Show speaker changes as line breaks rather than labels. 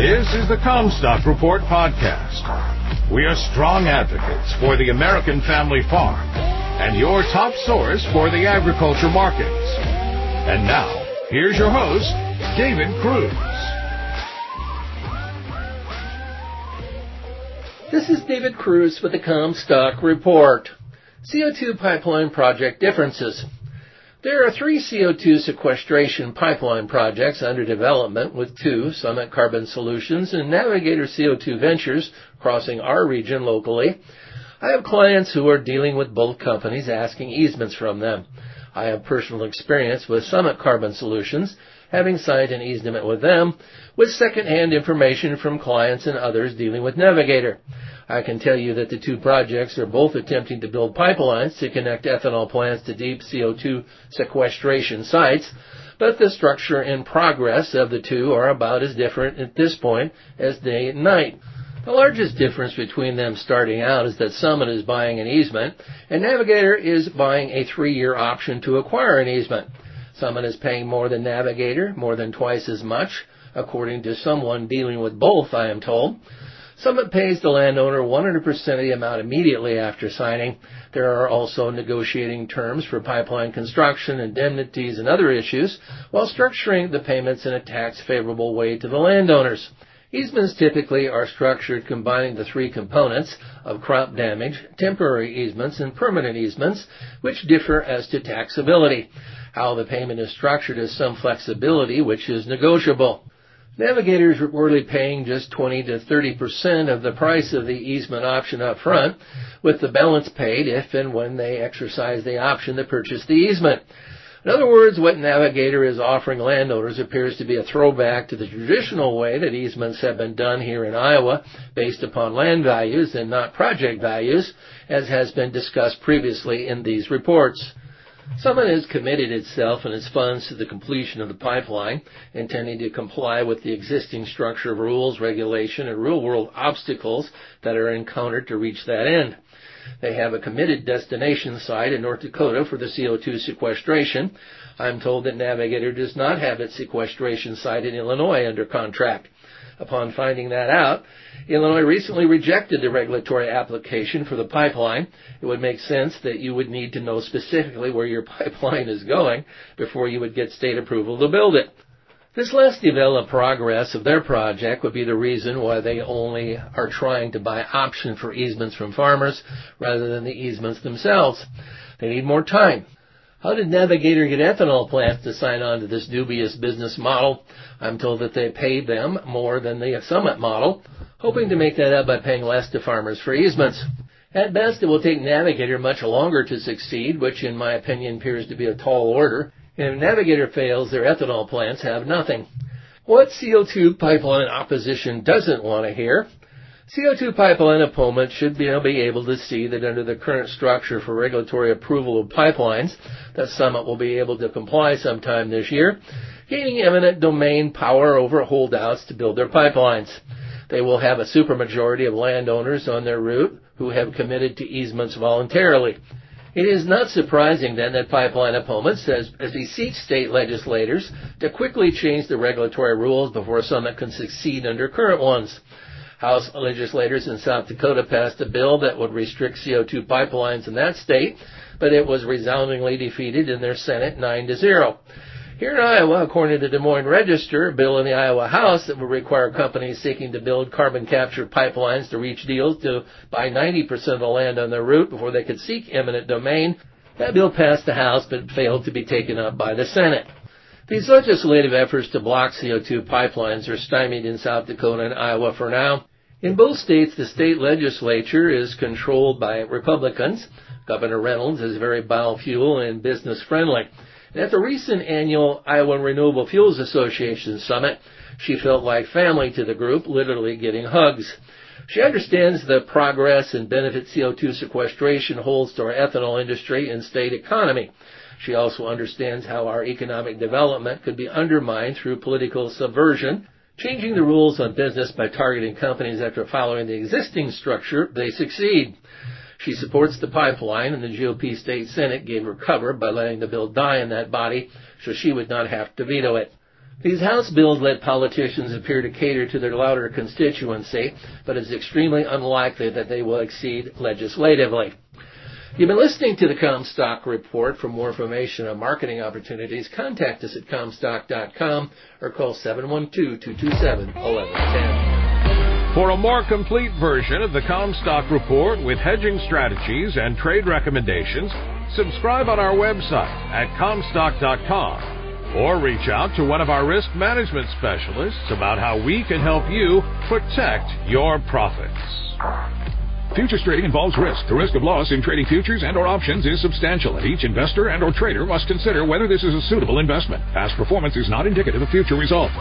This is the Commstock Report podcast. We are strong advocates for the American family farm and your top source for the agriculture markets. And now, here's your host, David Kruse.
This is David Kruse with the Commstock Report. CO2 pipeline project differences. There are three CO2 sequestration pipeline projects under development with two, Summit Carbon Solutions and Navigator CO2 Ventures, crossing our region locally. I have clients who are dealing with both companies asking easements from them. I have personal experience with Summit Carbon Solutions, having signed an easement with them, with second-hand information from clients and others dealing with Navigator. I can tell you that the two projects are both attempting to build pipelines to connect ethanol plants to deep CO2 sequestration sites, but the structure and progress of the two are about as different at this point as day and night. The largest difference between them starting out is that Summit is buying an easement and Navigator is buying a three-year option to acquire an easement. Summit is paying more than Navigator, more than twice as much, according to someone dealing with both, I am told. Summit pays the landowner 100% of the amount immediately after signing. There are also negotiating terms for pipeline construction, indemnities, and other issues, while structuring the payments in a tax favorable way to the landowners. Easements typically are structured combining the three components of crop damage, temporary easements, and permanent easements, which differ as to taxability. How the payment is structured has some flexibility, which is negotiable. Navigators reportedly paying just 20 to 30 percent of the price of the easement option up front, with the balance paid if and when they exercise the option to purchase the easement. In other words, what Navigator is offering landowners appears to be a throwback to the traditional way that easements have been done here in Iowa, based upon land values and not project values, as has been discussed previously in these reports. Summit has committed itself and its funds to the completion of the pipeline, intending to comply with the existing structure of rules, regulation, and real-world obstacles that are encountered to reach that end. They have a committed destination site in North Dakota for the CO2 sequestration. I'm told that Navigator does not have its sequestration site in Illinois under contract. Upon finding that out, Illinois recently rejected the regulatory application for the pipeline. It would make sense that you would need to know specifically where your pipeline is going before you would get state approval to build it. This less developed progress of their project would be the reason why they only are trying to buy option for easements from farmers rather than the easements themselves. They need more time. How did Navigator get ethanol plants to sign on to this dubious business model? I'm told that they paid them more than the Summit model, hoping to make that up by paying less to farmers for easements. At best, it will take Navigator much longer to succeed, which in my opinion appears to be a tall order. And if Navigator fails, their ethanol plants have nothing. What CO2 pipeline opposition doesn't want to hear CO2 pipeline opponents should be able to see that under the current structure for regulatory approval of pipelines, that Summit will be able to comply sometime this year, gaining eminent domain power over holdouts to build their pipelines. They will have a supermajority of landowners on their route who have committed to easements voluntarily. It is not surprising then that pipeline opponents as, as beseech state legislators to quickly change the regulatory rules before Summit can succeed under current ones. House legislators in South Dakota passed a bill that would restrict CO2 pipelines in that state, but it was resoundingly defeated in their Senate 9 to 0. Here in Iowa, according to the Des Moines Register, a bill in the Iowa House that would require companies seeking to build carbon capture pipelines to reach deals to buy 90% of the land on their route before they could seek eminent domain. That bill passed the House but failed to be taken up by the Senate. These legislative efforts to block CO2 pipelines are stymied in South Dakota and Iowa for now. In both states, the state legislature is controlled by Republicans. Governor Reynolds is very biofuel and business friendly. At the recent annual Iowa Renewable Fuels Association summit, she felt like family to the group, literally getting hugs. She understands the progress and benefit CO2 sequestration holds to our ethanol industry and state economy. She also understands how our economic development could be undermined through political subversion Changing the rules on business by targeting companies after following the existing structure, they succeed. She supports the pipeline, and the GOP state senate gave her cover by letting the bill die in that body so she would not have to veto it. These House bills let politicians appear to cater to their louder constituency, but it's extremely unlikely that they will exceed legislatively. You've been listening to the Commstock Report. For more information on marketing opportunities, contact us at Commstock.com or call 712-227-1110.
For a more complete version of the Commstock Report with hedging strategies and trade recommendations, subscribe on our website at Commstock.com or reach out to one of our risk management specialists about how we can help you protect your profits.
Futures trading involves risk. The risk of loss in trading futures and or options is substantial, and each investor and or trader must consider whether this is a suitable investment. Past performance is not indicative of future results.